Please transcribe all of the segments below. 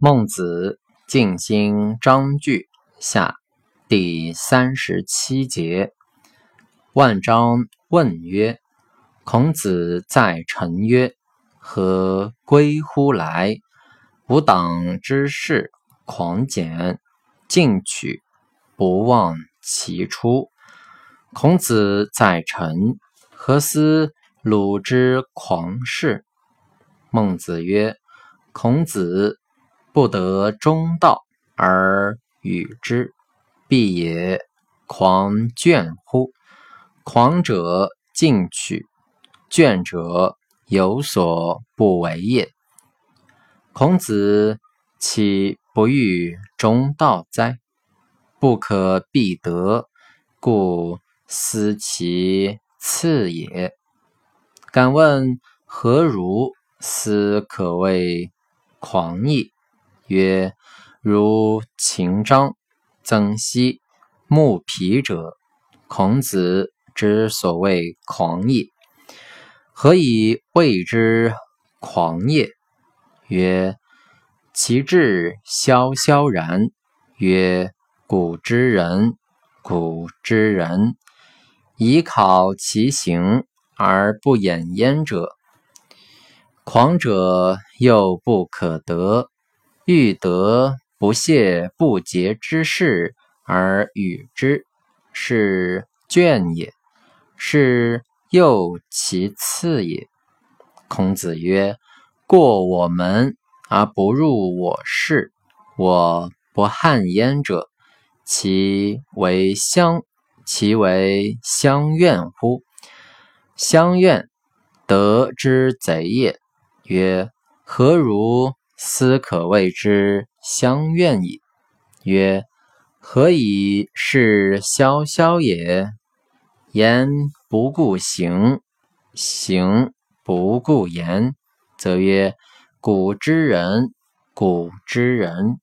孟子尽心章句下第三十七节。万章问曰：“孔子在臣曰：‘何归乎来？吾党之士，狂简，进取，不忘其初。’孔子在臣，何思鲁之狂士？”孟子曰：“孔子不得中道而与之，必也狂倦乎？狂者进取，倦者有所不为也。孔子岂不欲中道哉？不可必得，故思其次也。敢问何如？”斯可谓狂也。曰：如秦章、曾皙、木皮者，孔子之所谓狂也。何以谓之狂也？曰：其志萧萧然。曰：古之人，古之人，以考其行而不掩焉者。狂者又不可得，欲得不懈不竭之事而与之，是倦也，是又其次也。孔子曰：“过我门而不入我室，我不汗焉者，其为乡，其为乡怨乎？乡怨，得之贼也。”曰：何如斯可谓之相怨矣？曰：何以是萧萧也？言不顾行，行不顾言，则曰古之人，古之人。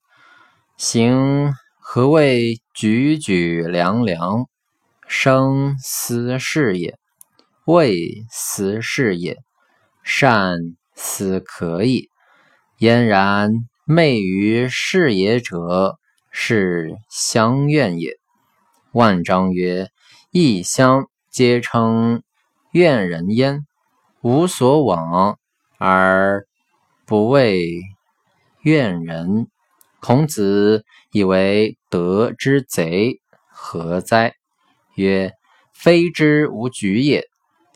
行何谓举举凉凉？生斯事也，未斯事也，善。斯可以，嫣然昧于事也者，是相怨也。万章曰：“异乡皆称怨人焉，无所往而不为怨人。”孔子以为德之贼，何哉？曰：“非之无举也，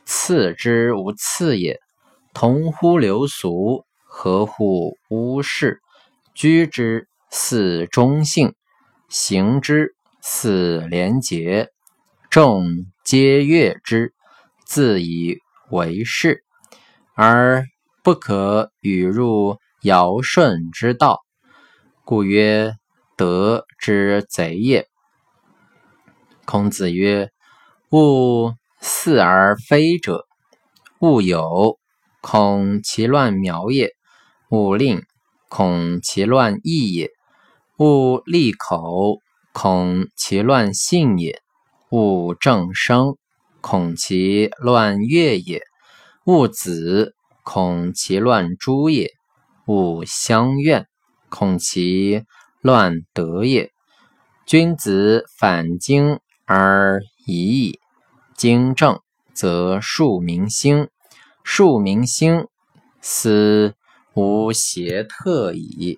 次之无次也。”同乎流俗，合乎污事。居之似忠信，行之似廉洁。众皆悦之，自以为是，而不可与入尧舜之道，故曰德之贼也。孔子曰：“物似而非者，物有。”恐其乱苗也，勿令；恐其乱义也，勿利口；恐其乱性也，勿正声；恐其乱乐也，勿子；恐其乱诸也，勿相怨；恐其乱德也。君子反经而已矣，经正则庶民兴。庶民兴，思无邪特矣。